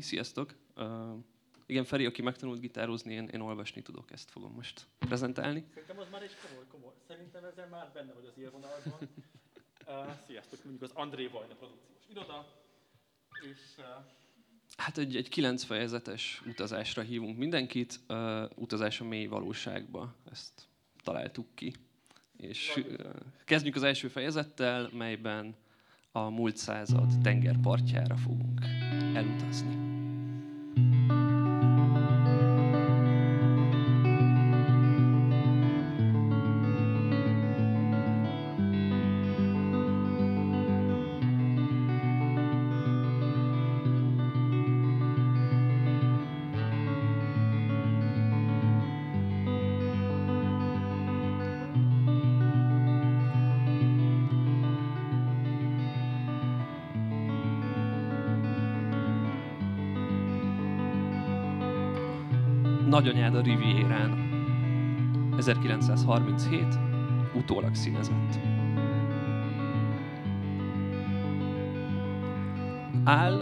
Köszi, sziasztok. Uh, igen, Feri, aki megtanult gitározni, én, én olvasni tudok, ezt fogom most prezentálni. Szerintem az már egy komoly, komoly. Szerintem ezzel már benne vagy az élvonalban. Uh, sziasztok, mondjuk az André Vajna produkciós iroda. És, uh... Hát egy, egy kilenc fejezetes utazásra hívunk mindenkit, uh, utazás a mély valóságba, ezt találtuk ki. És uh, kezdjük az első fejezettel, melyben a múlt század tengerpartjára fogunk elutazni. Nagyanyád a Rivierán. 1937, utólag színezett. Áll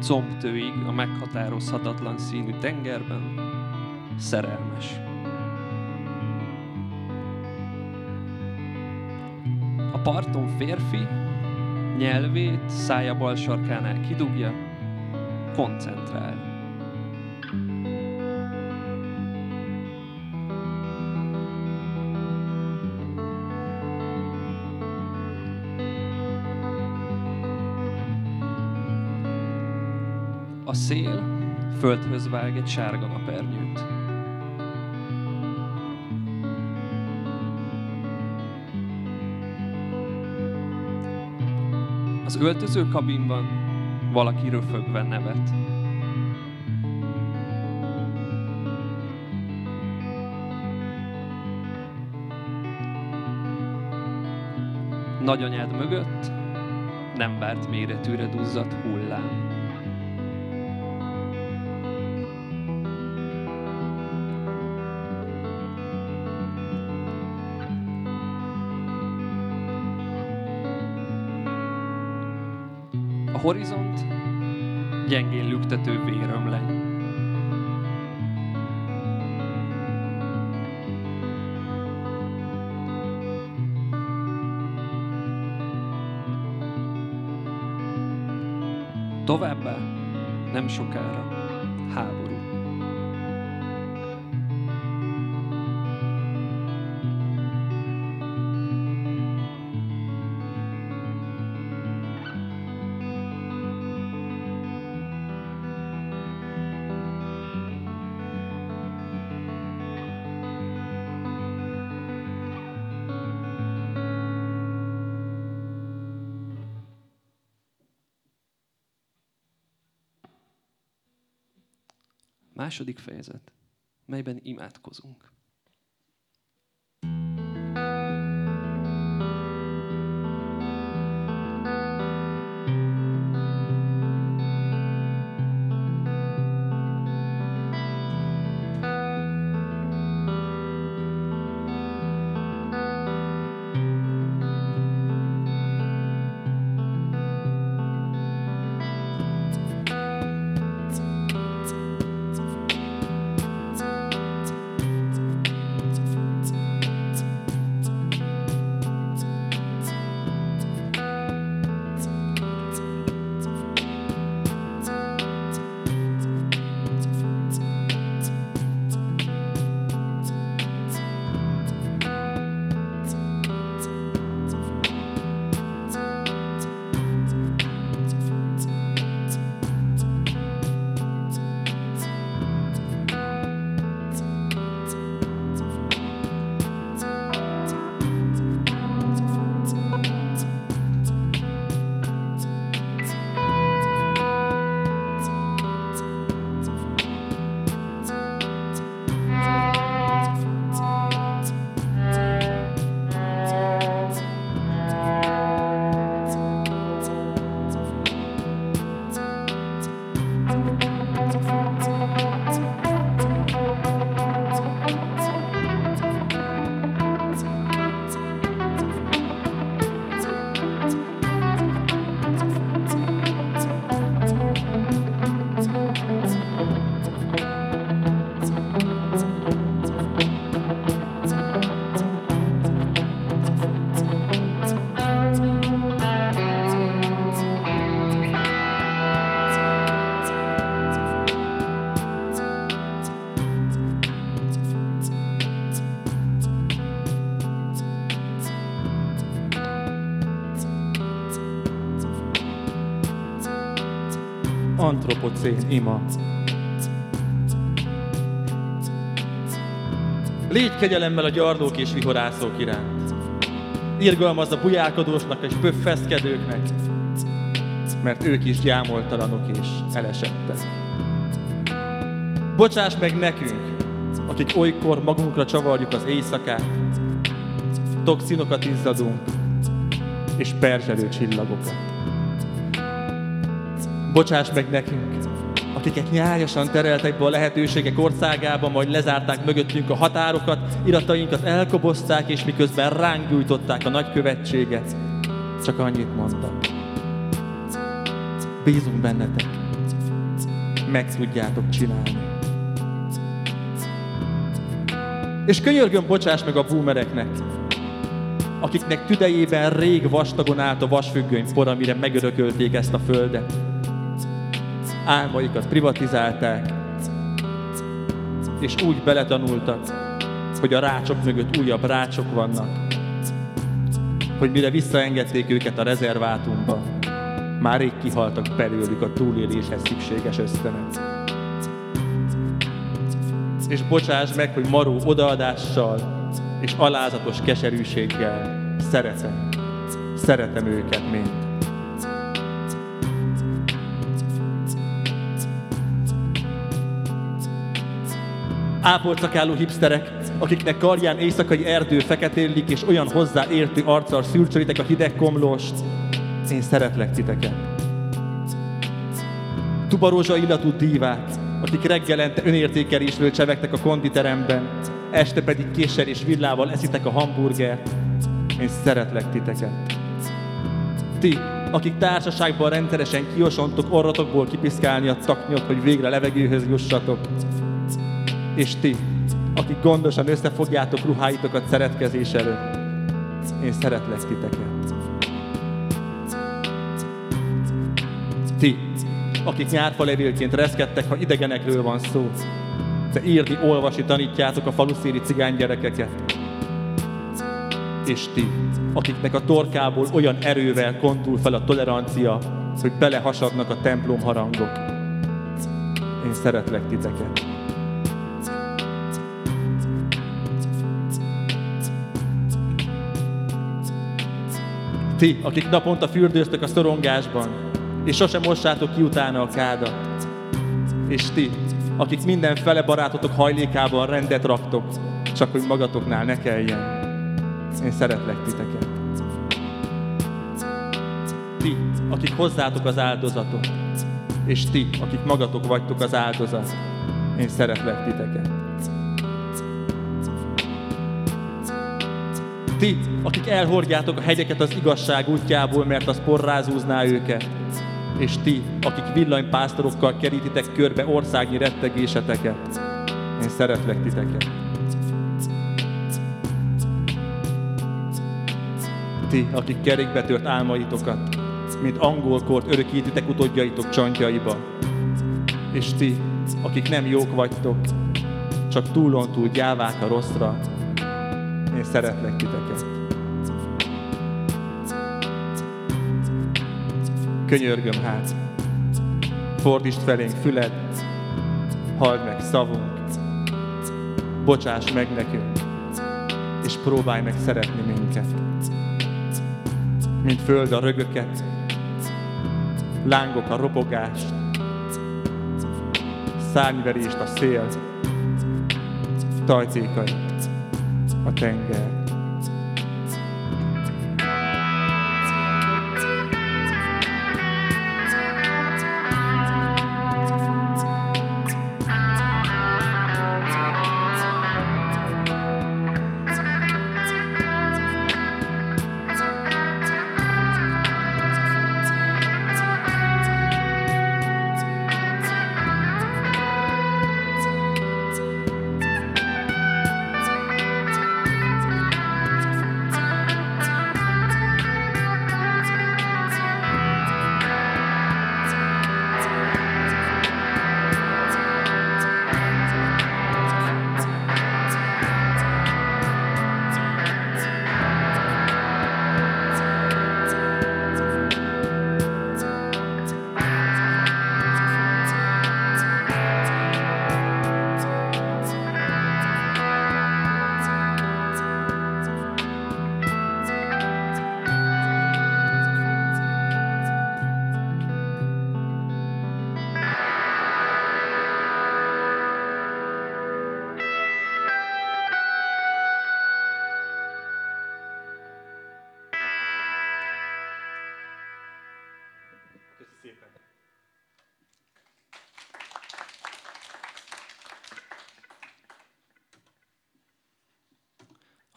combtőig a meghatározhatatlan színű tengerben, szerelmes. A parton férfi nyelvét szája bal sarkánál kidugja, koncentrál. A szél földhöz vág egy sárga napernyőt. Az öltöző kabinban valaki röfögve nevet. Nagyanyád mögött nem várt méretűre duzzadt hullám. Horizont gyengén lüktető vérömleny. Továbbá nem sokára háború. Második fejezet, melyben imádkozunk. Antropocén ima. Légy kegyelemmel a gyarlók és vihorászók iránt. Irgalmazz a bujálkodósnak és pöffeszkedőknek, mert ők is gyámoltalanok és elesettek. Bocsáss meg nekünk, akik olykor magunkra csavarjuk az éjszakát, toxinokat izzadunk, és perzselő csillagokat. Bocsáss meg nekünk, akiket nyájasan tereltek be a lehetőségek országába, majd lezárták mögöttünk a határokat, iratainkat elkobozták, és miközben ránk gyújtották a nagykövetséget, csak annyit mondtak. Bízunk bennetek, meg tudjátok csinálni. És könyörgöm, bocsáss meg a boomereknek, akiknek tüdejében rég vastagon állt a vasfüggöny por, amire megörökölték ezt a földet. Álmaikat privatizálták, és úgy beletanultak, hogy a rácsok mögött újabb rácsok vannak, hogy mire visszaengedték őket a rezervátumba, már rég kihaltak belőlük a túléléshez szükséges ösztönök. És bocsáss meg, hogy maró odaadással és alázatos keserűséggel szeretem. Szeretem őket mind. Ápolcakáló hipsterek, akiknek karján éjszakai erdő feketélik, és olyan hozzáértő arccal szürcsölitek a hideg komlóst, én szeretlek titeket. Tubarózsa illatú dívák, akik reggelente önértékelésről csevegtek a konditeremben, este pedig késsel és villával eszitek a hamburgert. Én szeretlek titeket. Ti, akik társaságban rendszeresen kiosontok orratokból kipiszkálni a taknyot, hogy végre levegőhöz jussatok. És ti, akik gondosan összefogjátok ruháitokat szeretkezés előtt. Én szeretlek titeket. Ti, akik nyárfalevélként reszkedtek, ha idegenekről van szó, de írni, olvasni tanítjátok a faluszéri cigány gyerekeket. És ti, akiknek a torkából olyan erővel kontul fel a tolerancia, hogy belehasadnak a templom harangok. Én szeretlek titeket. Ti, akik naponta fürdőztek a szorongásban, és sosem mossátok ki utána a kádat. És ti, akik minden fele barátotok hajlékában rendet raktok, csak hogy magatoknál ne kelljen. Én szeretlek titeket. Ti, akik hozzátok az áldozatot, és ti, akik magatok vagytok az áldozat, én szeretlek titeket. Ti, akik elhordjátok a hegyeket az igazság útjából, mert az porrázúzná őket, és ti, akik villanypásztorokkal kerítitek körbe országnyi rettegéseteket, én szeretlek titeket. Ti, akik kerékbetört álmaitokat, mint angolkort örökítitek utódjaitok csontjaiba, és ti, akik nem jók vagytok, csak túlon túl gyávák a rosszra, én szeretlek titeket. Könyörgöm hát, fordítsd felénk füled, halld meg szavunk, bocsáss meg nekünk, és próbálj meg szeretni minket. Mint föld a rögöket, lángok a robogást, szárnyverést a szél, tajtékait a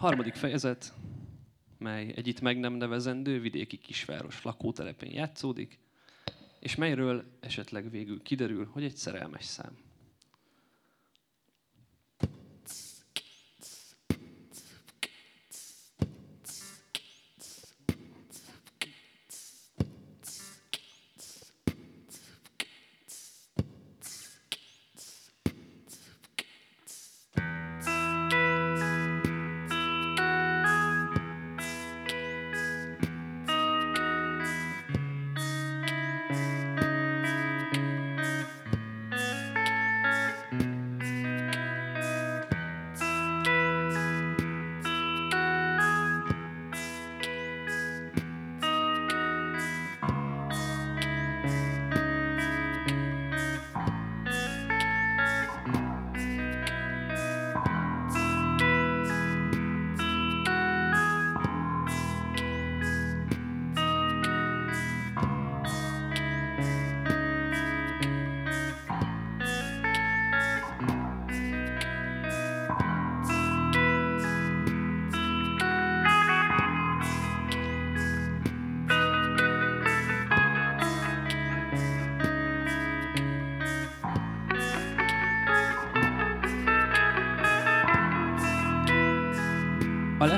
Harmadik fejezet, mely egy itt meg nem nevezendő vidéki kisváros lakótelepén játszódik, és melyről esetleg végül kiderül, hogy egy szerelmes szám.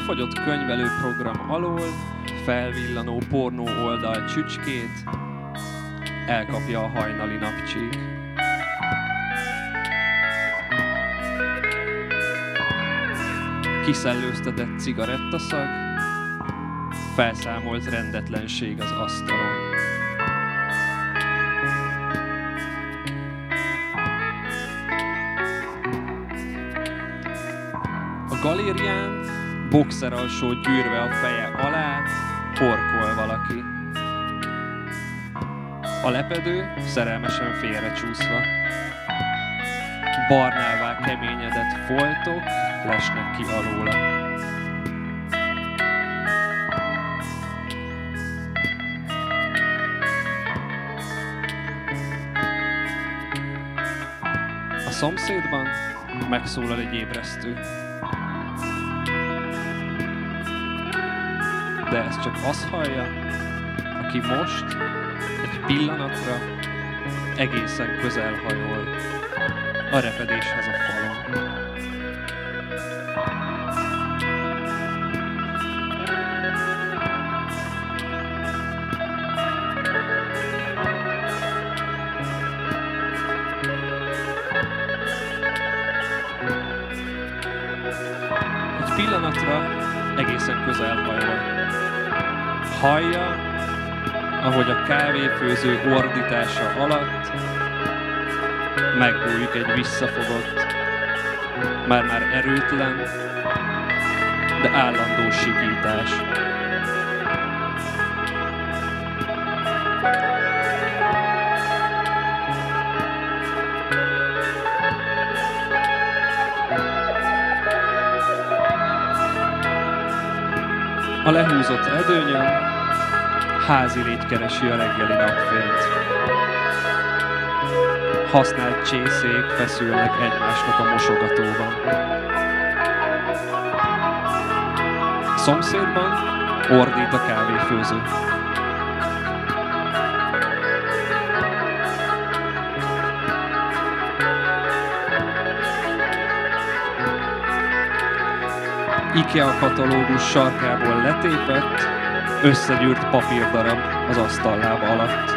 A lefagyott könyvelő program alól felvillanó pornó oldal csücskét elkapja a hajnali napcsík. Kiszellőztetett cigarettaszag, felszámolt rendetlenség az asztalon. A galérián boxer alsó gyűrve a feje alá, horkol valaki. A lepedő szerelmesen félrecsúszva. Barnává keményedett foltok lesnek ki alóla. A szomszédban megszólal egy ébresztő. De ezt csak az hallja, aki most egy pillanatra egészen közel hajol a repedéshez a falon. Egy pillanatra egészen közel hajol. Hallja, ahogy a kávéfőző ordítása alatt megbújik egy visszafogott, már-már erőtlen, de állandó sikítás. A lehúzott redőnyön házi légy keresi a reggeli napfényt. Használt csészék feszülnek egymásnak a mosogatóban. Szomszédban ordít a kávéfőző. IKEA katalógus sarkából letépett, összegyűrt papírdarab az asztallába alatt.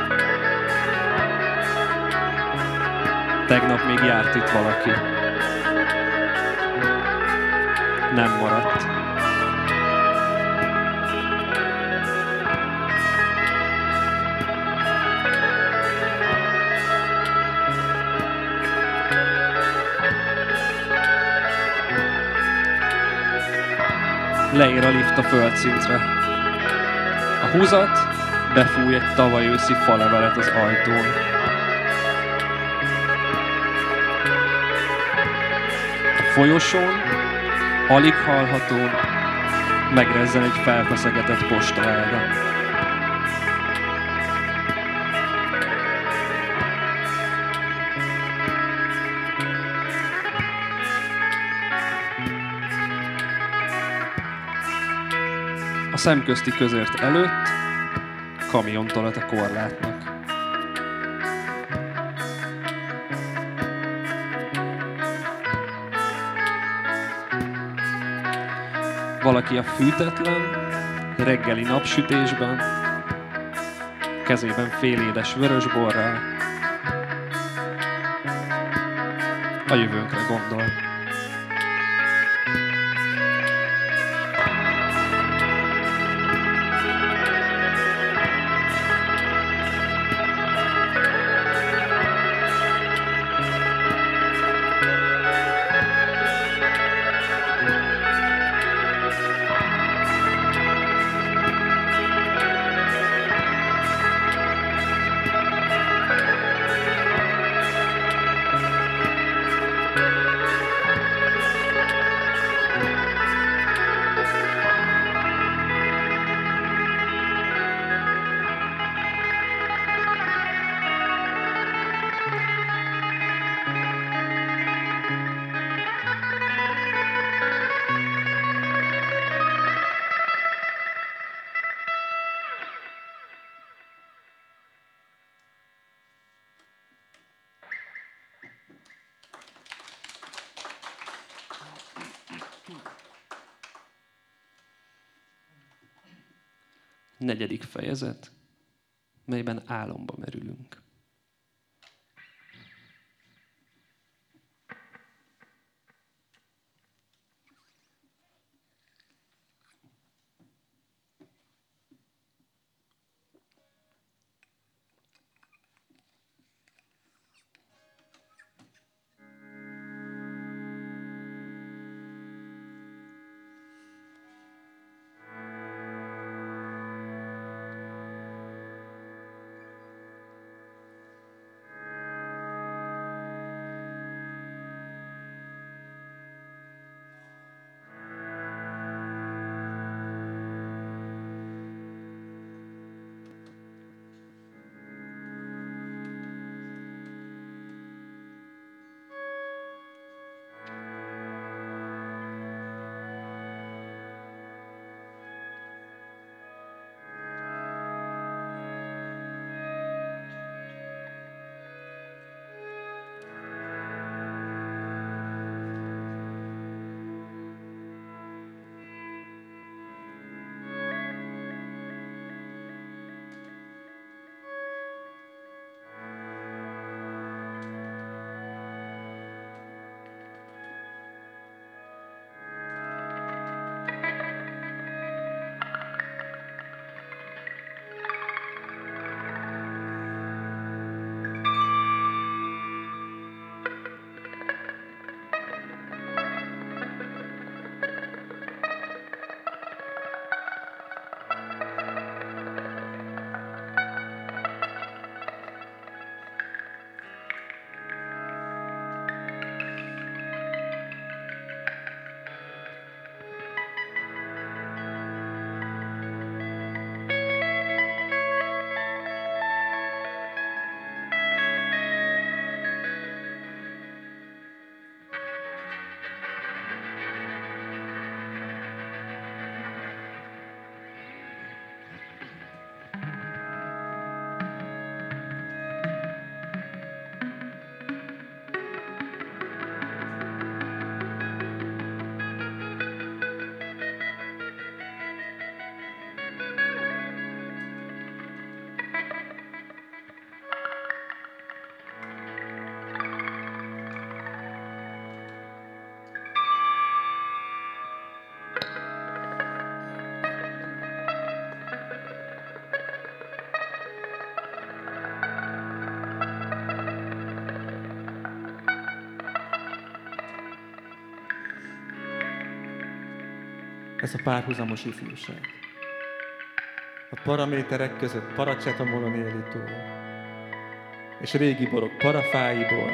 Tegnap még járt itt valaki. Nem maradt. Leér a lift a földszintre. A húzat befúj egy tavaly őszi falevelet az ajtón. A folyosón, alig hallható, megrezzen egy felfeszegetett postaláda. Szemközti közért előtt kamion tolat a korlátnak. Valaki a fűtetlen, reggeli napsütésben, kezében félédes vörösborral, a jövőnkre gondol. Negyedik fejezet, melyben álomba merülünk. Ez a párhuzamos ifjúság. A paraméterek között paracsetamolon éli túl. És régi borok parafáiból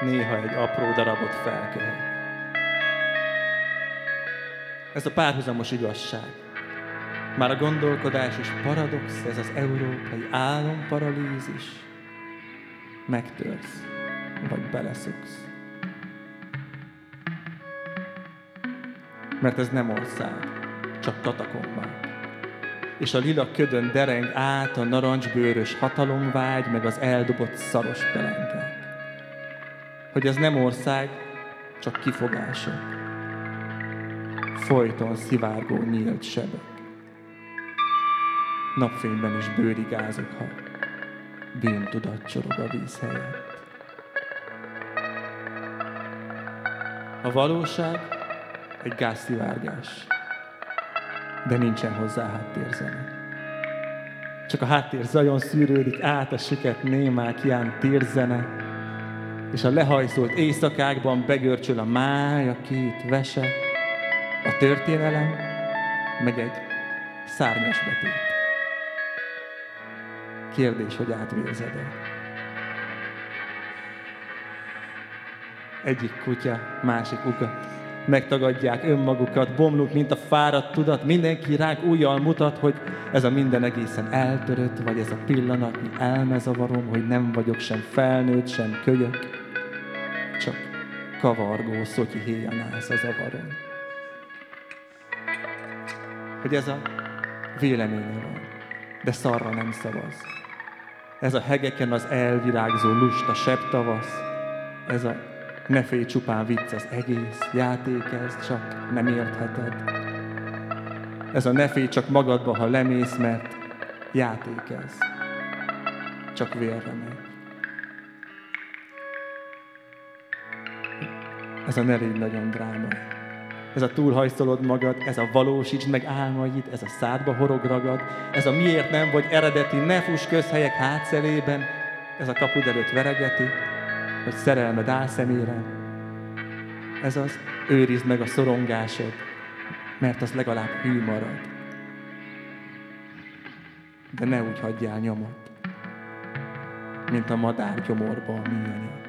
néha egy apró darabot felkerik. Ez a párhuzamos igazság. Már a gondolkodás is paradox, ez az európai álomparalízis. Megtörsz, vagy beleszoksz. Mert ez nem ország, csak katakombák. és a lila ködön dereng át a narancsbőrös hatalomvágy, meg az eldobott szaros pelenkák. Hogy ez nem ország, csak kifogások. Folyton szivárgó nyílt sebek. Napfényben is bőrigázok, ha bűntudat csorog a víz helyett. A valóság egy gázszivárgás, de nincsen hozzá háttérzene. Csak a háttér zajon szűrődik át a süket némák ján térzene, és a lehajszolt éjszakákban begörcsöl a máj, a két vese, a történelem, meg egy szárnyas betét. Kérdés, hogy átvérzed-e? Egyik kutya, másik ugat. Megtagadják önmagukat, bomlunk, mint a fáradt tudat. Mindenki ránk újjal mutat, hogy ez a minden egészen eltörött, vagy ez a pillanatnyi elmezavarom, hogy nem vagyok sem felnőtt, sem kölyök. Csak kavargó, szotyi héjanász a zavarom. Hogy ez a véleménye van, de szarra nem szavaz. Ez a hegeken az elvirágzó lusta sebb tavasz, ez a ne félj, csupán vicc az egész, játék ez, csak nem értheted. Ez a ne félj csak magadba, ha lemész, mert játék ez. Csak vérre megy. Ez a ne légy nagyon dráma. Ez a túlhajszolod magad, ez a valósítsd meg álmaid, ez a szádba horog ragad, ez a miért nem vagy eredeti, ne fuss közhelyek hátszelében, ez a kapud előtt veregeti, hogy szerelmed álszemére. Ez az, őrizd meg a szorongásod, mert az legalább hű marad. De ne úgy hagyjál nyomot, mint a madár gyomorba a műanyag.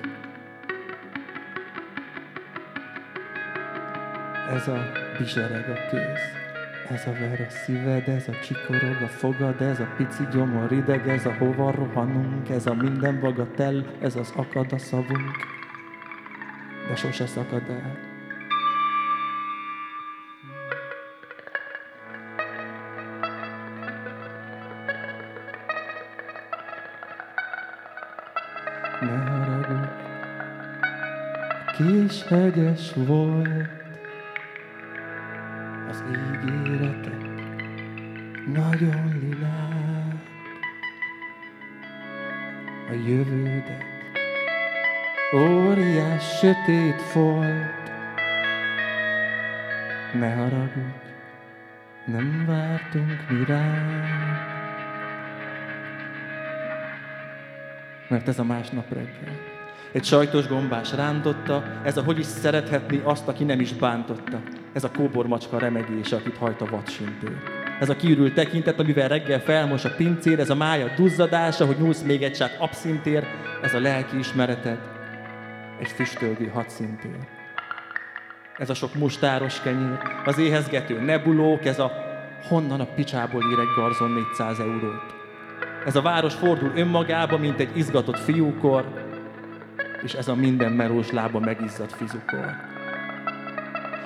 Ez a bizsereg a kéz. Ez a ver a szíved, ez a csikorog a fogad, ez a pici gyomor ideg, ez a hova rohanunk, ez a minden bagatel, ez az akad a szavunk, de sose szakad el. Ne haragudj, kis hegyes volt, jövődet óriás sötét folt. Ne haragudj, nem vártunk mi rá. Mert ez a másnap reggel. Egy sajtos gombás rántotta, ez a hogy is szerethetni azt, aki nem is bántotta. Ez a kóbormacska remegése, akit hajt a vadsintér. Ez a kiürült tekintet, amivel reggel felmos a pincér, ez a mája duzzadása, hogy nyúlsz még egy sát abszintér, ez a lelki ismereted, egy füstölgő hadszintér. Ez a sok mustáros kenyér, az éhezgető nebulók, ez a honnan a picsából ér egy garzon 400 eurót. Ez a város fordul önmagába, mint egy izgatott fiúkor, és ez a minden melós lába megizzadt fizukor.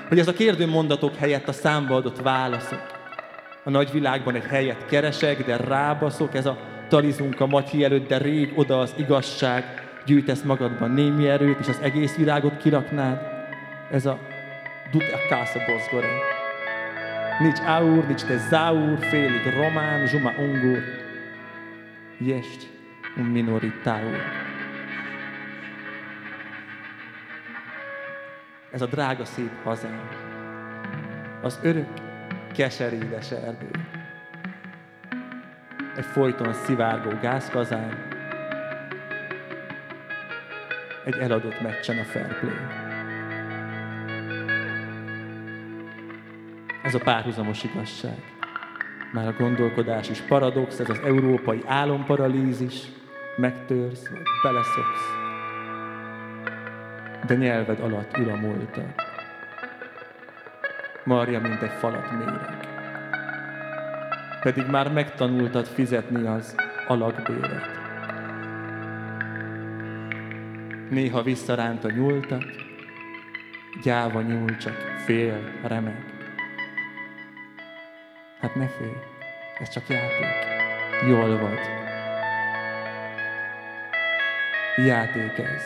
Hogy ez a kérdő mondatok helyett a számba adott válaszok. A nagyvilágban egy helyet keresek, de rábaszok, ez a talizunk a matyi előtt, de rég oda az igazság, gyűjtesz magadban némi erőt, és az egész világot kiraknád. Ez a dut a casa bozgore. Nincs aur, nincs te zaur, félig román, zsuma ungur. Jest un minoritáur. Ez a drága szép hazám. Az örök keserédes erdő. Egy folyton szivárgó gázkazán. Egy eladott meccsen a fair play. Ez a párhuzamos igazság. Már a gondolkodás is paradox, ez az európai álomparalízis. Megtörsz, vagy beleszoksz. De nyelved alatt ül a múltad. Marja, mint egy falat méreg. Pedig már megtanultad fizetni az alakbéret. Néha visszaránt a nyúltat, gyáva nyúl csak fél, remeg. Hát ne félj, Ez csak játék. Jól vagy. Játék ez.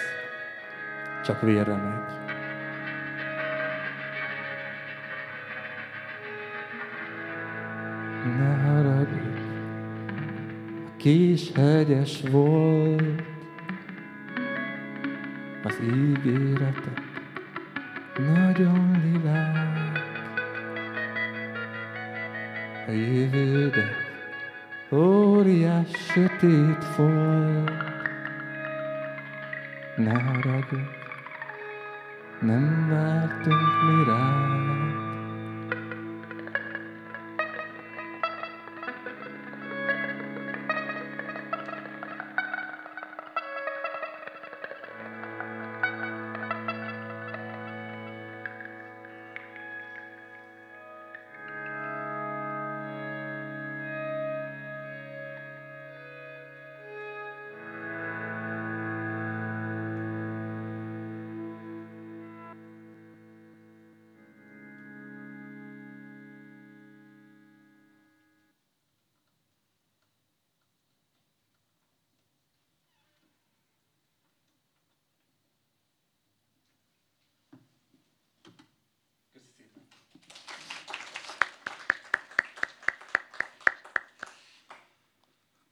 Csak vérre megy. Kis hegyes volt az ígéretek nagyon lilák. A jövődet óriás sötét folt. Ne haragudj, nem vártunk mi rád.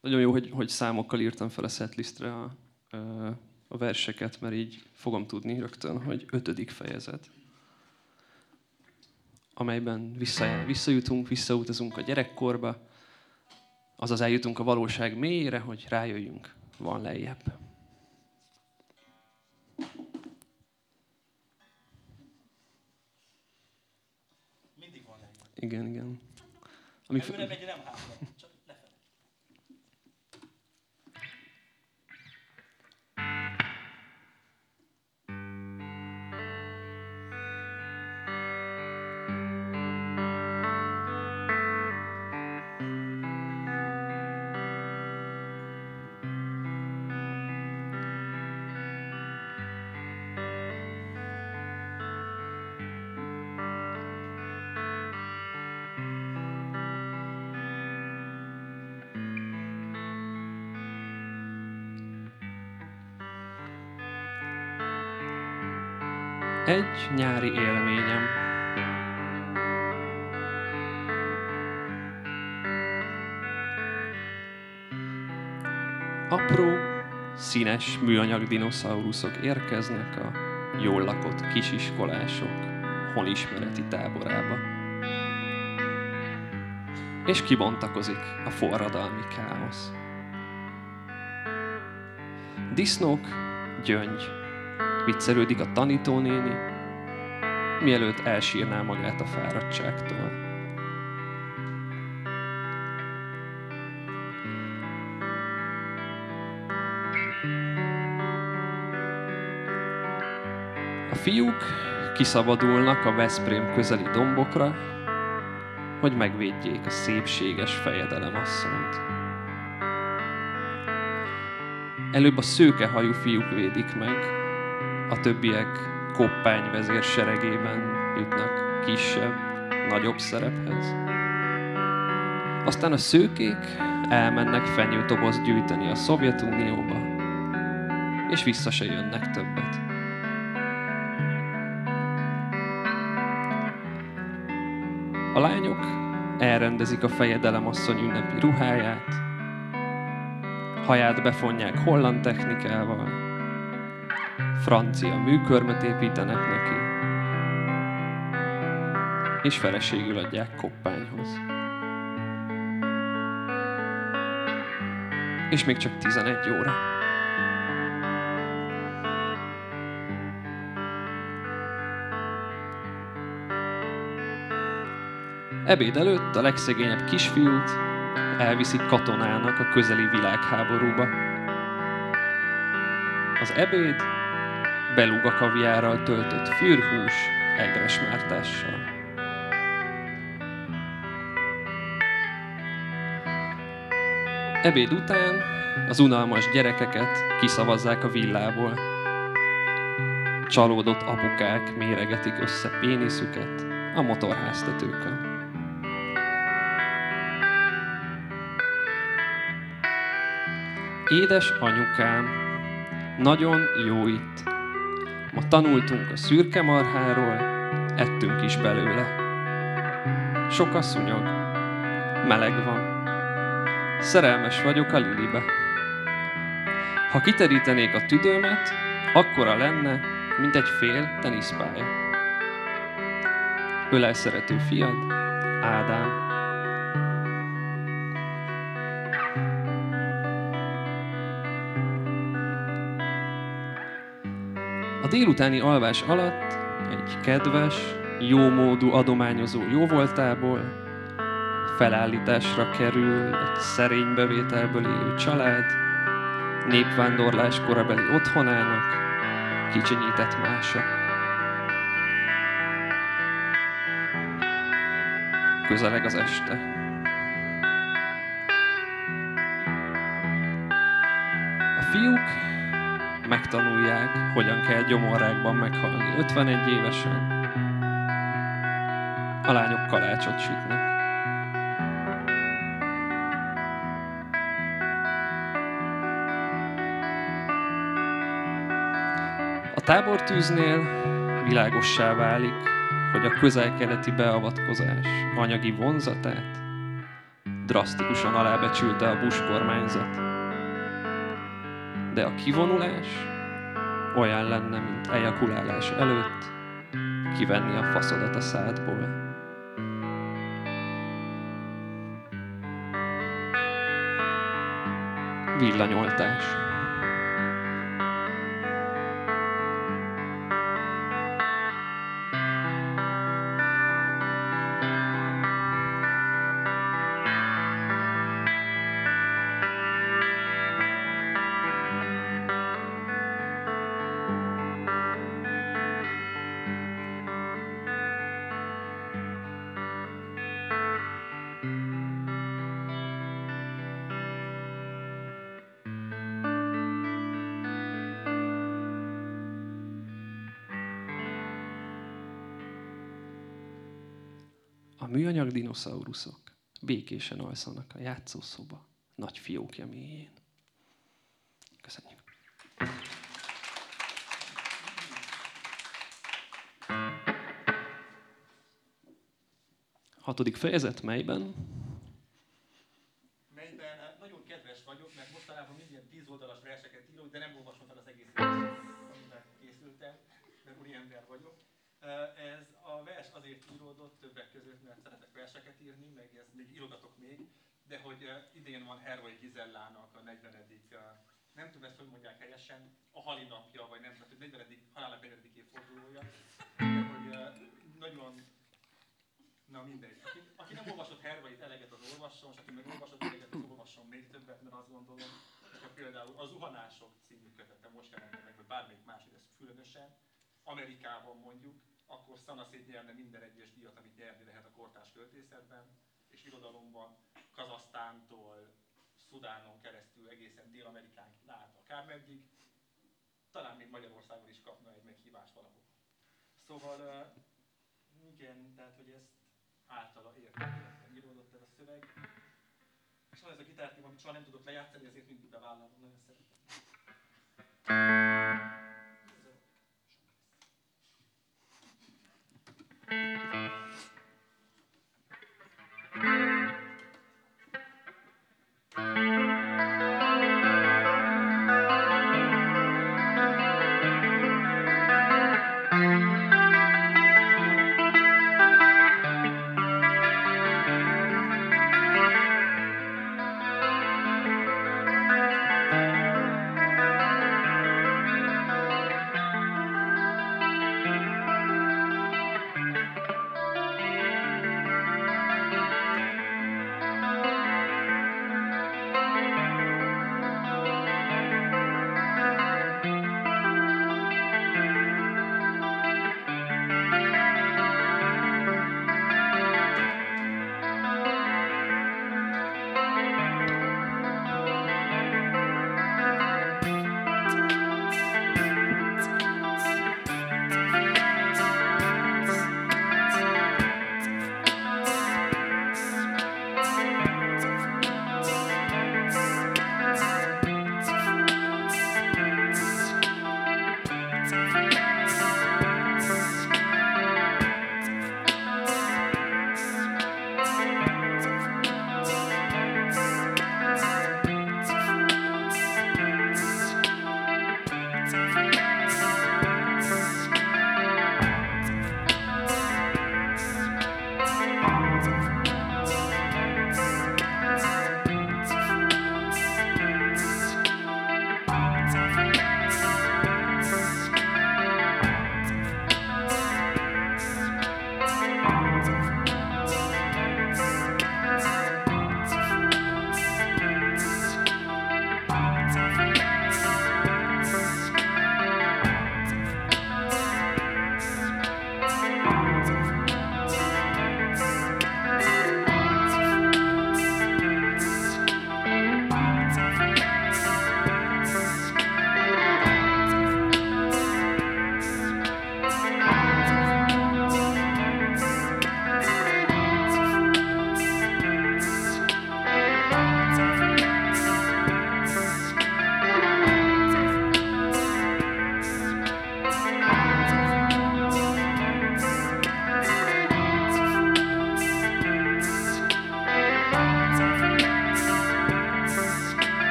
Nagyon jó, hogy, hogy számokkal írtam fel a setlistre a, a verseket, mert így fogom tudni rögtön, hogy ötödik fejezet, amelyben vissza, visszajutunk, visszautazunk a gyerekkorba, azaz eljutunk a valóság mélyére, hogy rájöjjünk, van lejjebb. Egy nyári élményem. Apró, színes műanyag dinoszauruszok érkeznek a jól lakott kisiskolások honismereti táborába. És kibontakozik a forradalmi káosz. Disznók, gyöngy, viccelődik a tanítónéni, mielőtt elsírná magát a fáradtságtól. A fiúk kiszabadulnak a Veszprém közeli dombokra, hogy megvédjék a szépséges fejedelem asszonyt. Előbb a szőkehajú fiúk védik meg, a többiek koppány vezér seregében jutnak kisebb, nagyobb szerephez. Aztán a szőkék elmennek fenyőtoboz gyűjteni a Szovjetunióba, és vissza se jönnek többet. A lányok elrendezik a fejedelem asszony ünnepi ruháját, haját befonják holland technikával, francia műkörmöt építenek neki, és feleségül adják koppányhoz. És még csak 11 óra. Ebéd előtt a legszegényebb kisfiút elviszik katonának a közeli világháborúba. Az ebéd beluga kaviárral töltött fűrhús egresmártással. Ebéd után az unalmas gyerekeket kiszavazzák a villából. Csalódott apukák méregetik össze péniszüket a motorháztetőkön. Édes anyukám, nagyon jó itt. Ma tanultunk a szürke marháról, ettünk is belőle. Sok a szúnyog, meleg van. Szerelmes vagyok a Lilibe. Ha kiterítenék a tüdőmet, akkora lenne, mint egy fél teniszpálya. Ölel szerető fiad, Ádám. Délutáni alvás alatt egy kedves, jómódú adományozó jóvoltából felállításra kerül egy szerény bevételből élő család, népvándorlás korabeli otthonának kicsinyített mása. Közeleg az este. A fiúk megtanulják, hogyan kell gyomorrákban meghalni 51 évesen. A lányok kalácsot sütnek. A tábortűznél világossá válik, hogy a közel-keleti beavatkozás anyagi vonzatát drasztikusan alábecsülte a Bush kormányzat. De a kivonulás olyan lenne, mint ejakulálás előtt kivenni a faszodat a szádból. Villanyoltás. Műanyag dinoszauruszok békésen alszanak a játszószoba nagy fiókja mélyén. Köszönjük. Hatodik fejezet melyben? Szóval igen, tehát hogy ezt általa értem, íródott el a szöveg. És van ez a gitártém, amit soha nem tudok lejátszani, ezért mindig bevállalom, nagyon szeretem.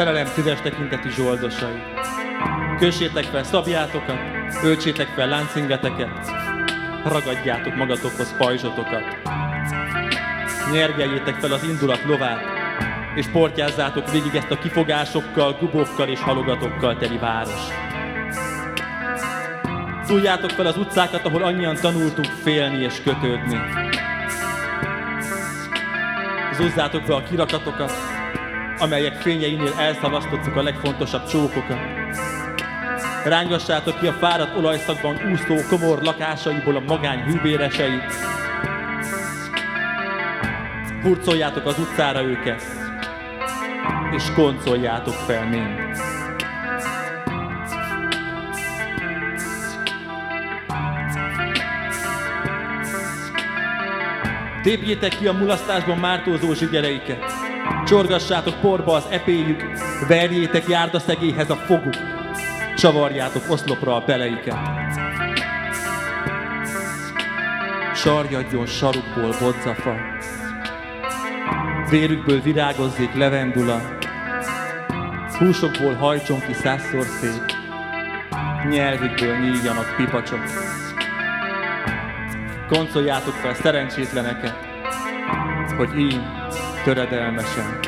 Szerelem szíves tekintetű zsoldosai. Kössétek fel szabjátokat, öltsétek fel láncingeteket, ragadjátok magatokhoz pajzsotokat. Nyergeljétek fel az indulat lovát, és portyázzátok végig ezt a kifogásokkal, gubókkal és halogatokkal teli város. Szújjátok fel az utcákat, ahol annyian tanultunk félni és kötődni. Zúzzátok be a kirakatokat, amelyek fényeinél elszalasztottuk a legfontosabb csókokat. Rángassátok ki a fáradt olajszakban úszó komor lakásaiból a magány hűbéreseit. Hurcoljátok az utcára őket, és koncoljátok fel mind. Tépjétek ki a mulasztásban mártózó zsigereiket, csorgassátok porba az epéjük, verjétek járdaszegélyhez a foguk, csavarjátok oszlopra a beleiket. Sarjadjon sarukból bodzafa, vérükből virágozzék levendula, húsokból hajtson ki százszor szép, nyelvükből nyíljanak pipacsok. Koncoljátok fel szerencsétleneket, hogy én töredelmesen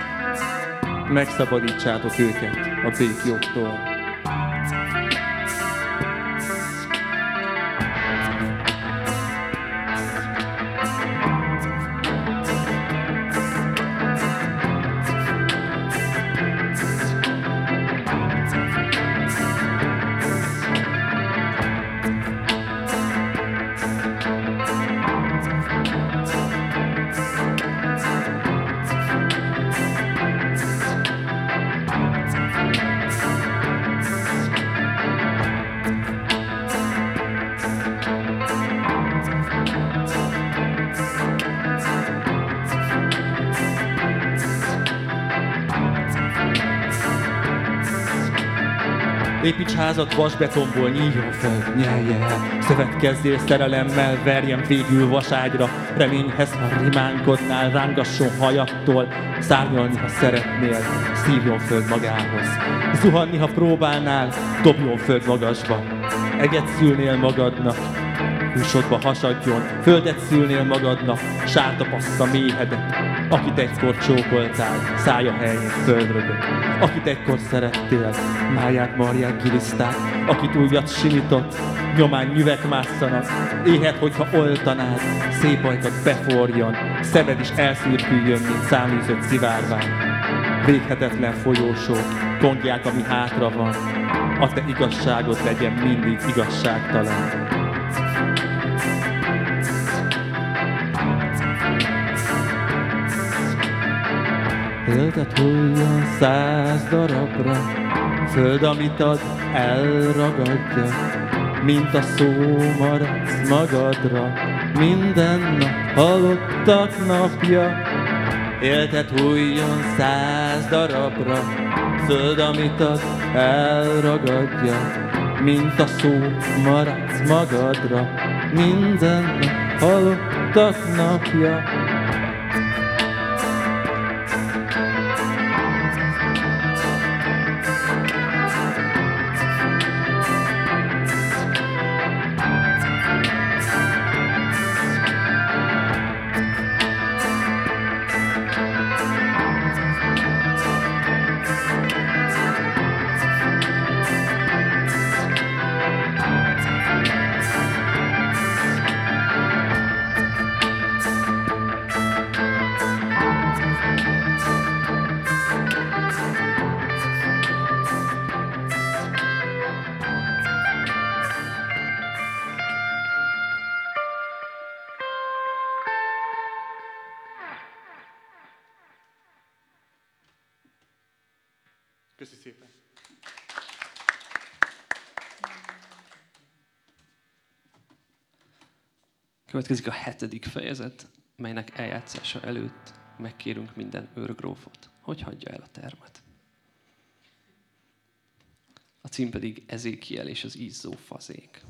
megszabadítsátok őket a békjogtól. Házat vasbetonból, nyíljon fel, nyelje el. Szövetkezzél szerelemmel, verjem végül vaságyra. Reményhez, ha rimánkodnál, rángasson hajattól. Szárnyalni, ha szeretnél, szívjon föld magához. Zuhanni, ha próbálnál, dobjon föld magasba. Eget szülnél magadnak, húsodba hasadjon, földet szülnél magadnak, sártapassza méhedet, akit egykor csókoltál, szája helyén földrögött, akit egykor szerettél, máját marják giliszták, akit újat simított, nyomán nyüvek másszanak, éhet, hogyha oltanád, szép ajkat beforjon, szemed is elszürküljön, mint száműzött szivárvány. Véghetetlen folyósó, kongják, ami hátra van, a te igazságod legyen mindig igazságtalan. Földet hulljon száz darabra, föld, amit ad, elragadja, mint a szó maradsz magadra, minden nap halottak napja. Éltet hulljon száz darabra, föld, amit ad, elragadja, mint a szó maradsz magadra, minden nap halottak napja. Következik a hetedik fejezet, melynek eljátszása előtt megkérünk minden őrgrófot, hogy hagyja el a termet. A cím pedig Ezékiel és az izzó fazék.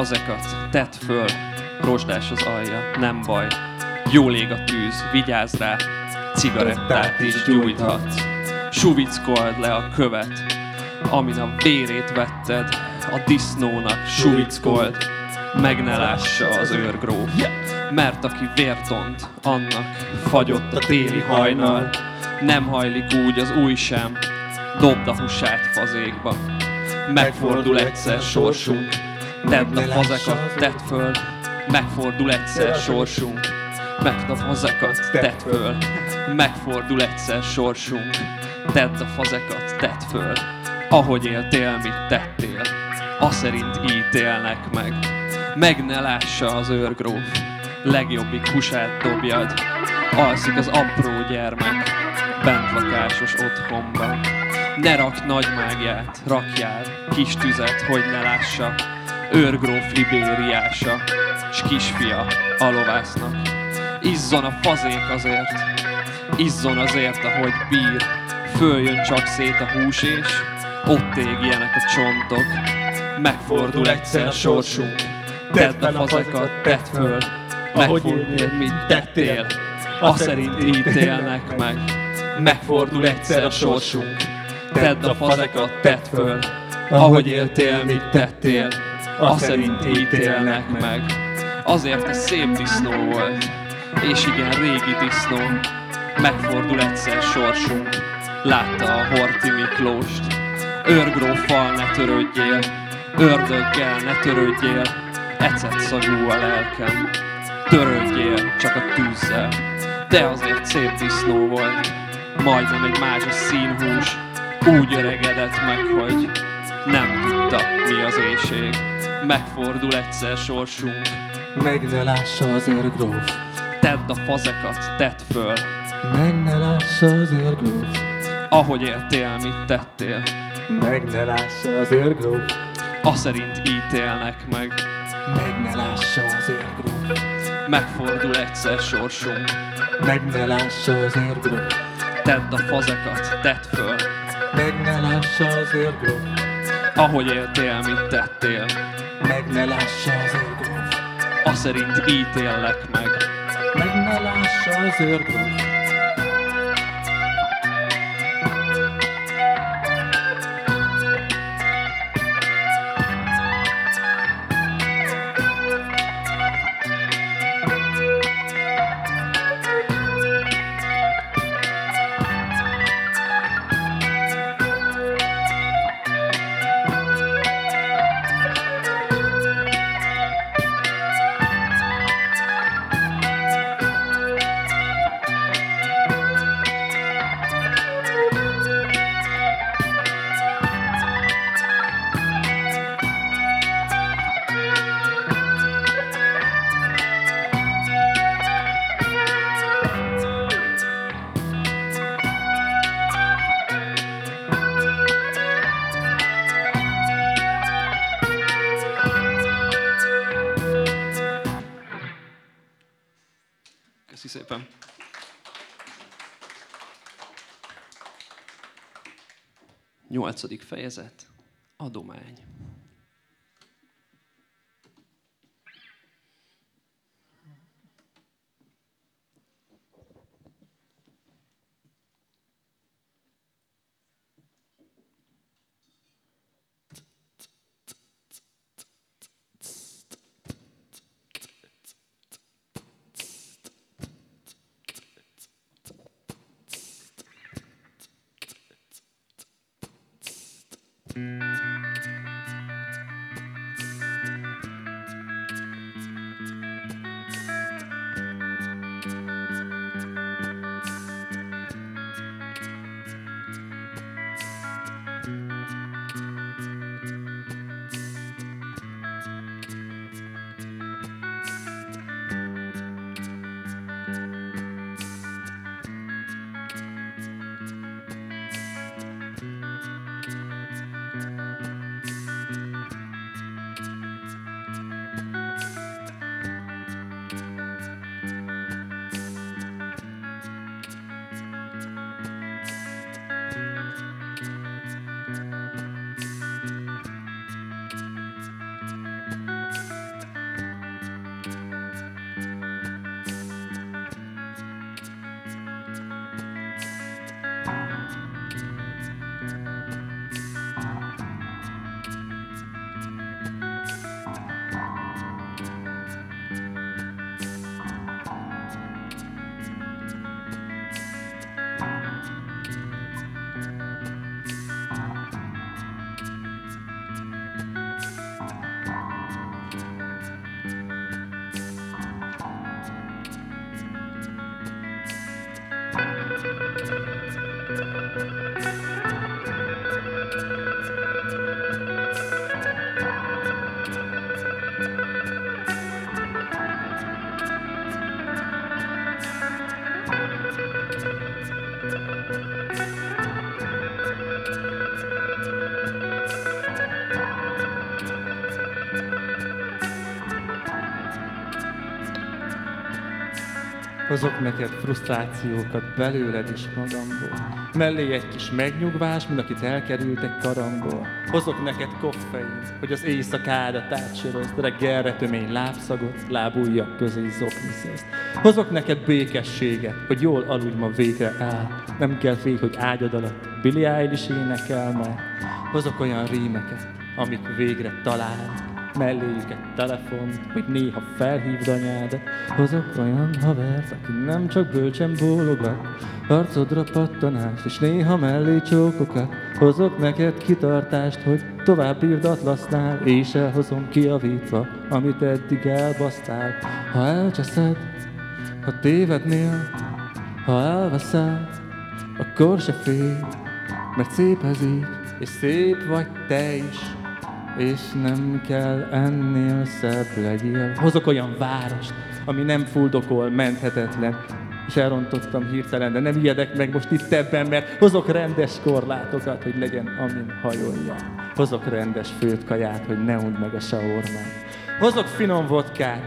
Fazekat, tedd föl, rozsdás az alja, nem baj. Jól ég a tűz, vigyázz rá, cigarettát is gyújthatsz. Suvickold le a követ, amin a vérét vetted, a disznónak suvickold, meg ne lássa az őrgróf. Mert aki vértont, annak fagyott a téli hajnal, nem hajlik úgy az új sem, dobd a husát fazékba. Megfordul egyszer sorsunk, tedd a fazekat, tedd föl, megfordul egyszer sorsunk, Tedd a fazekat, tedd föl, megfordul egyszer sorsunk, tedd a fazekat, tedd föl, ahogy éltél, mit tettél, a szerint ítélnek meg, meg ne lássa az őrgróf, legjobbik husát dobjad, alszik az apró gyermek, bentlakásos otthonban. Ne rak nagy mágiát, rakjál kis tüzet, hogy ne lássa, őrgróf libériása, s kisfia a lovásznak. Izzon a fazék azért, izzon azért, ahogy bír, följön csak szét a hús és ott égjenek a csontok. Megfordul egyszer sorsunk, tedd a fazekat, tedd föl, megfordul, mint tettél, a szerint ítélnek meg. Megfordul egyszer a sorsunk, tedd a fazekat, tedd föl, ahogy éltél, mit tettél, a szerint ítélnek meg. Azért ez szép disznó volt, és igen régi disznó, megfordul egyszer sorsunk, látta a Horti Miklóst. Őrgróffal ne törődjél, ördöggel ne törődjél, ecet szagú a lelkem. Törődjél csak a tűzzel, de azért szép disznó volt, majdnem egy mázsas színhús, úgy öregedett meg, hogy nem tudta, mi az éjség. Megfordul egyszer sorsunk, Meg ne lássa az őrgróf, tedd a fazekat, tedd föl, meg ne lássa az őrgróf, ahogy éltél, mit tettél, meg ne lássa az őrgróf, a szerint ítélnek meg. meg ne lássa az őrgróf, Megfordul egyszer sorsunk, meg ne lássa az őrgróf, tedd a fazekat, tedd föl, meg ne lássa az őrgróf, ahogy éltél, mit tettél, meg ne lássa az őrgróf, a szerint ítélnek meg. meg ne lássa az őrgróf. 8. fejezet. Adomány. Hozok neked frusztrációkat belőled is magamból. Mellé egy kis megnyugvás, mint akit elkerültek karamból. Hozok neked koffein, hogy az éjszakádat átsörözd, reggelre tömény lábszagot, lábújjak közé zokniszeszt. Hozok neked békességet, hogy jól aludj ma végre el. Nem kell félj, hogy ágyad alatt Billy Eilish énekel majd. Hozok olyan rímeket, amik végre találnak melléjük egy telefon, hogy néha felhívd anyádat. Hozok olyan havert, aki nem csak bölcsen bólogat, arcodra pattanást, és néha mellé csókokat. Hozok neked kitartást, hogy tovább írd atlasznál, és elhozom kiavítva, amit eddig elbasztál. Ha elcseszed, ha tévednél, ha elveszel, akkor se félj, mert szép ez így, és szép vagy te is és nem kell ennél szebb legyél. Hozok olyan várost, ami nem fuldokol, menthetetlen, és elrontottam hirtelen, de nem ijedek meg most itt ebben, mert hozok rendes korlátokat, hogy legyen amin hajolja. Hozok rendes főtt kaját, hogy ne undd meg a saormát. Hozok finom vodkát,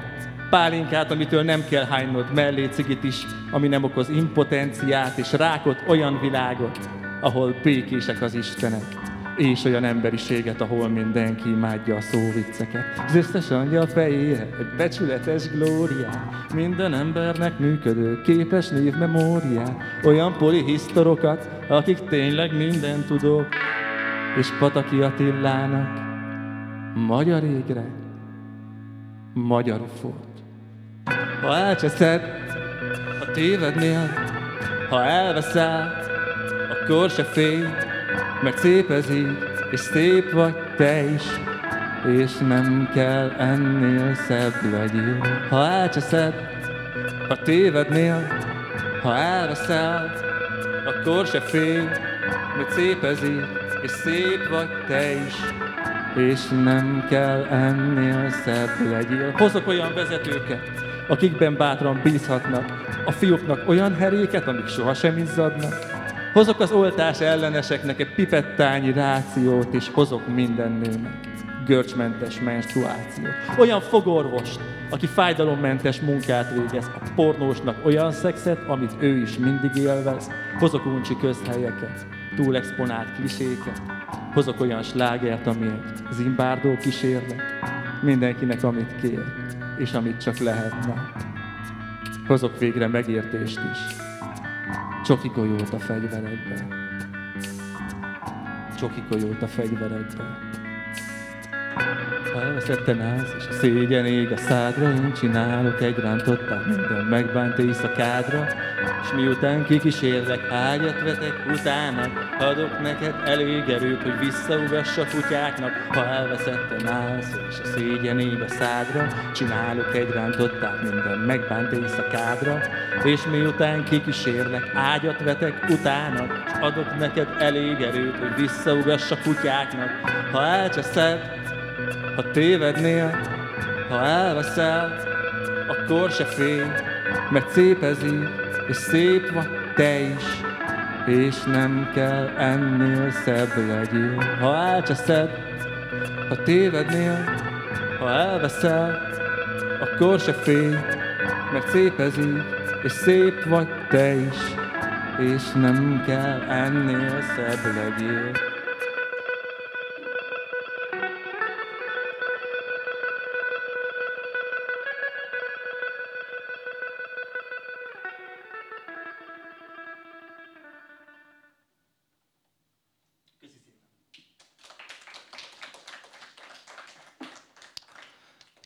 pálinkát, amitől nem kell hánynod, mellé cigit is, ami nem okoz impotenciát és rákot, olyan világot, ahol békések az Istenek és olyan emberiséget, ahol mindenki imádja a szóvicceket. Az összes angyal fejére egy becsületes glóriát, minden embernek működő, képes névmemóriát, olyan polihisztorokat, akik tényleg minden tudók, és Pataki Attilának magyar égre, magyar ufót. Ha elcseszed, ha tévednél, ha elveszel, akkor se félj, mert szép ez így, és szép vagy te is, és nem kell ennél szebb legyél. Ha elcseszed, ha tévednél, ha elveszel, akkor se félj, mert szép ez így, és szép vagy te is, és nem kell ennél szebb legyél. Hozok olyan vezetőket, akikben bátran bízhatnak, a fiúknak olyan heréket, amik sohasem izzadnak, Hozok az oltás elleneseknek egy pipettányi rációt, és hozok minden nőnek görcsmentes menstruációt. Olyan fogorvost, aki fájdalommentes munkát végez, a pornósnak olyan szexet, amit ő is mindig élvez. Hozok uncsi közhelyeket, túl exponált kliséket. Hozok olyan slágert, ami egy zimbárdó kísérlet. Mindenkinek, amit kér, és amit csak lehetne. Hozok végre megértést is Csoki golyót a fegyverekbe. Csoki golyót a fegyverekbe. Ha elveszettem állsz, és a szégyen ég a szádra, én csinálok egy rántottát minden megbánt éjszakádra, és miután kikísérlek, ágyat vetek utána, adok neked elég erőt, hogy visszaugass a kutyáknak, ha elveszettem állsz, és a szégyen ég a szádra, csinálok egy rántottát minden megbánt éjszakádra, és miután kikísérlek, ágyat vetek utána, adok neked elég erőt, hogy visszaugass a kutyáknak, ha elcseszed, ha tévednél, ha elveszel, akkor se félj, mert szép ez így, és szép vagy te is, és nem kell ennél szebb legyél. Ha elcseszed, ha tévednél, ha elveszel, akkor se félj, mert szép ez így, és szép vagy te is, és nem kell ennél szebb legyél.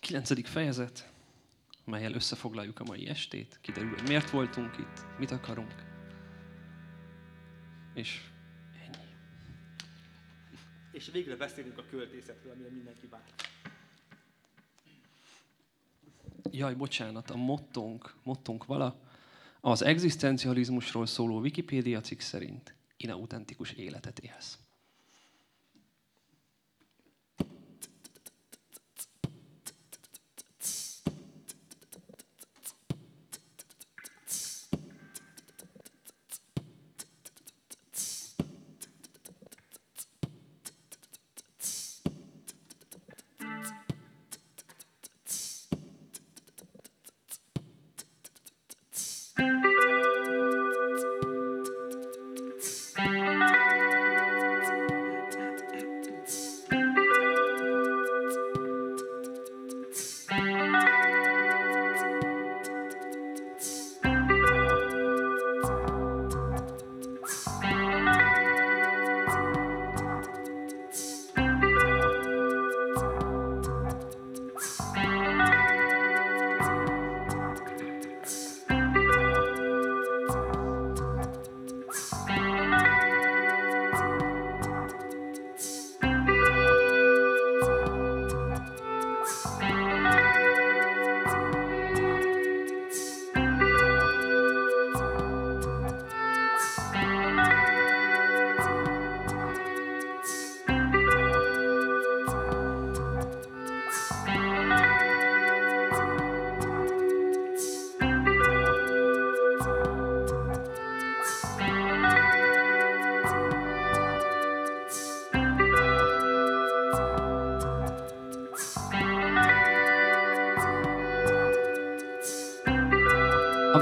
Kilencedik fejezet, melyel összefoglaljuk a mai estét. Kiderül, hogy miért voltunk itt, mit akarunk. És ennyi. És végre beszélünk a költészetről, amire mindenki vár. Jaj, bocsánat, a mottónk, mottónk vala, az egzisztencializmusról szóló Wikipédia cikk szerint inautentikus életet élsz.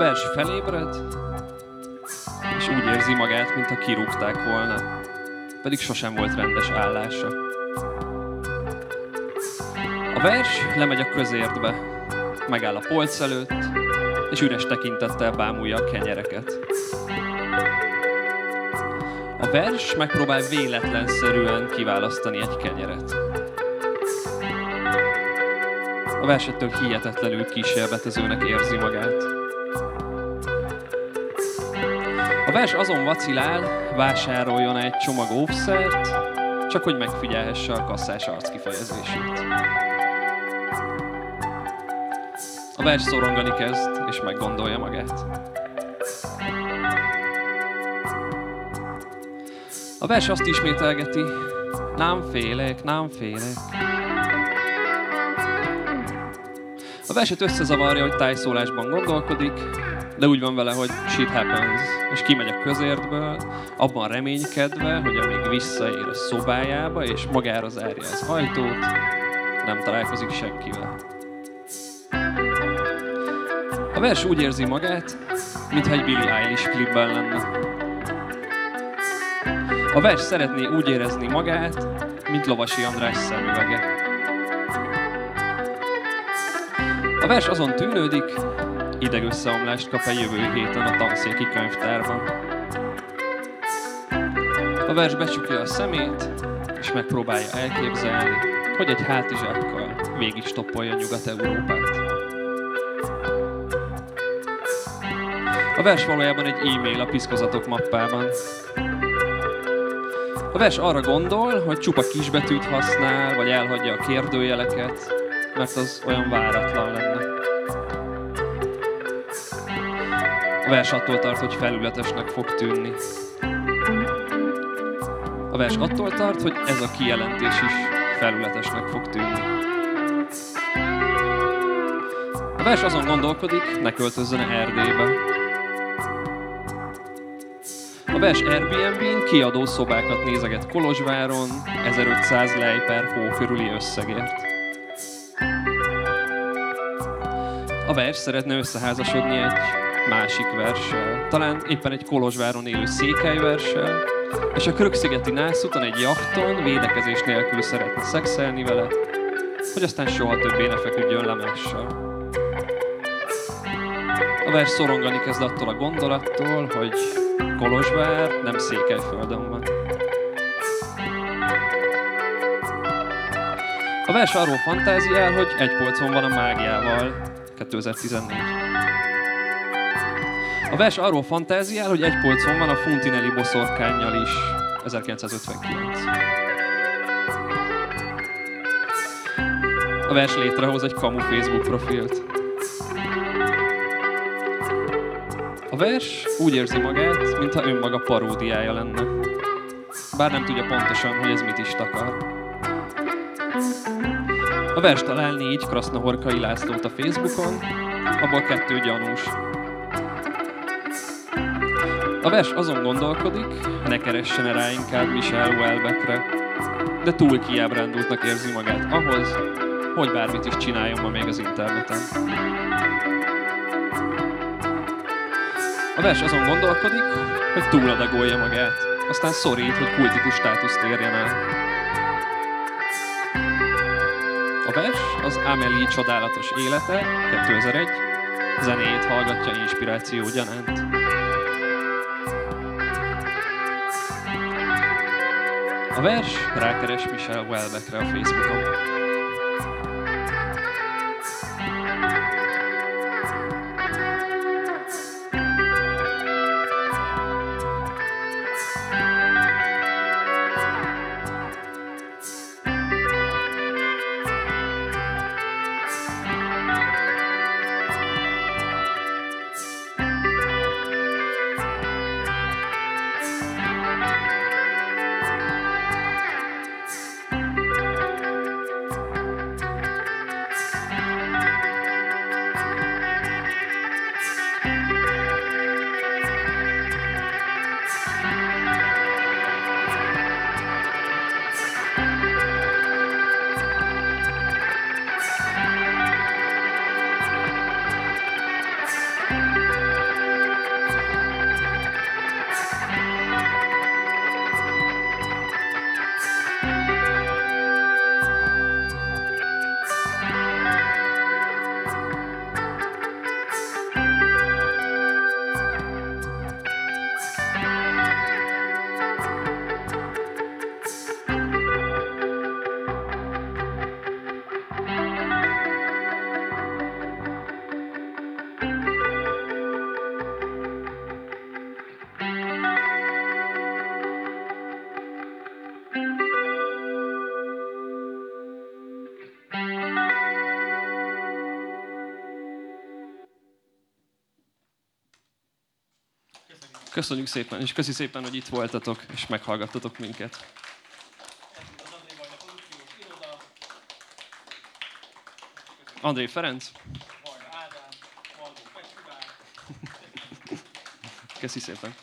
Vers felébred, és úgy érzi magát, mintha kirúgták volna, pedig sosem volt rendes állása. A vers lemegy a közértbe, megáll a polc előtt, és üres tekintettel bámulja a kenyereket. A vers megpróbál véletlenszerűen kiválasztani egy kenyeret. A vers ettől hihetetlenül kísérletezőnek érzi magát. Vers azon vacilál, vásároljon egy csomag óvszert, csak hogy megfigyelhesse a kasszás arckifejezését. A vers szorongani kezd, és meggondolja magát. A vers azt ismételgeti, nem félek, nem félek. A verset összezavarja, hogy tájszólásban gondolkodik, de úgy van vele, hogy shit happens, és kimegy a közértből, abban reménykedve, hogy amíg visszaér a szobájába, és magára zárja az ajtót, nem találkozik senkivel. A vers úgy érzi magát, mintha egy Billie Eilish klipben lenne. A vers szeretné úgy érezni magát, mint Lovasi András szemüvege. A vers azon tűnődik, idegösszeomlást kap a jövő héten a tanszéki könyvtárban. A vers becsukja a szemét, és megpróbálja elképzelni, hogy egy hátizsákkal végig stoppolja Nyugat-Európát. A vers valójában egy e-mail a piszkozatok mappában. A vers arra gondol, hogy csupa kisbetűt használ, vagy elhagyja a kérdőjeleket, mert az olyan váratlan lenne. A vers attól tart, hogy felületesnek fog tűnni. A vers attól tart, hogy ez a kijelentés is felületesnek fog tűnni. A vers azon gondolkodik, ne költözzön Erdélybe. A vers Airbnb-n kiadó szobákat nézeget Kolozsváron 1500 lej per hó körüli összegért. A vers szeretne összeházasodni egy másik verssel, talán éppen egy Kolozsváron élő székelyverssel, és a Krökszigeti nászuton egy jachton védekezés nélkül szeretne szexelni vele, hogy aztán soha többé ne feküdjön le mással. A vers szorongani kezd attól a gondolattól, hogy Kolozsvár nem Székelyföldön van. A vers arról fantáziál, hogy egy polcon van a mágiával 2014. A vers arról fantáziál, hogy egy polcon van a Funtinelli boszorkányjal is 1959. A vers létrehoz egy kamu Facebook profilt. A vers úgy érzi magát, mintha önmaga paródiája lenne. Bár nem tudja pontosan, hogy ez mit is takar. A vers talál négy Krasznahorkai Lászlót a Facebookon, abból kettő gyanús. A vers azon gondolkodik, ne keressen rá inkább Michel Houellebectre, de túl kiábrándultnak érzi magát ahhoz, hogy bármit is csináljon ma még az interneten. A vers azon gondolkodik, hogy túladagolja magát, aztán szorít, hogy kultikus státuszt érjen el. A vers az Amelie csodálatos élete, 2001, zenéjét hallgatja inspiráció gyanánt. A vers rákeres Michel Welbeckre a Facebookon. Köszönjük szépen, és köszi szépen, hogy itt voltatok, és meghallgattatok minket. André Ferenc, köszi szépen.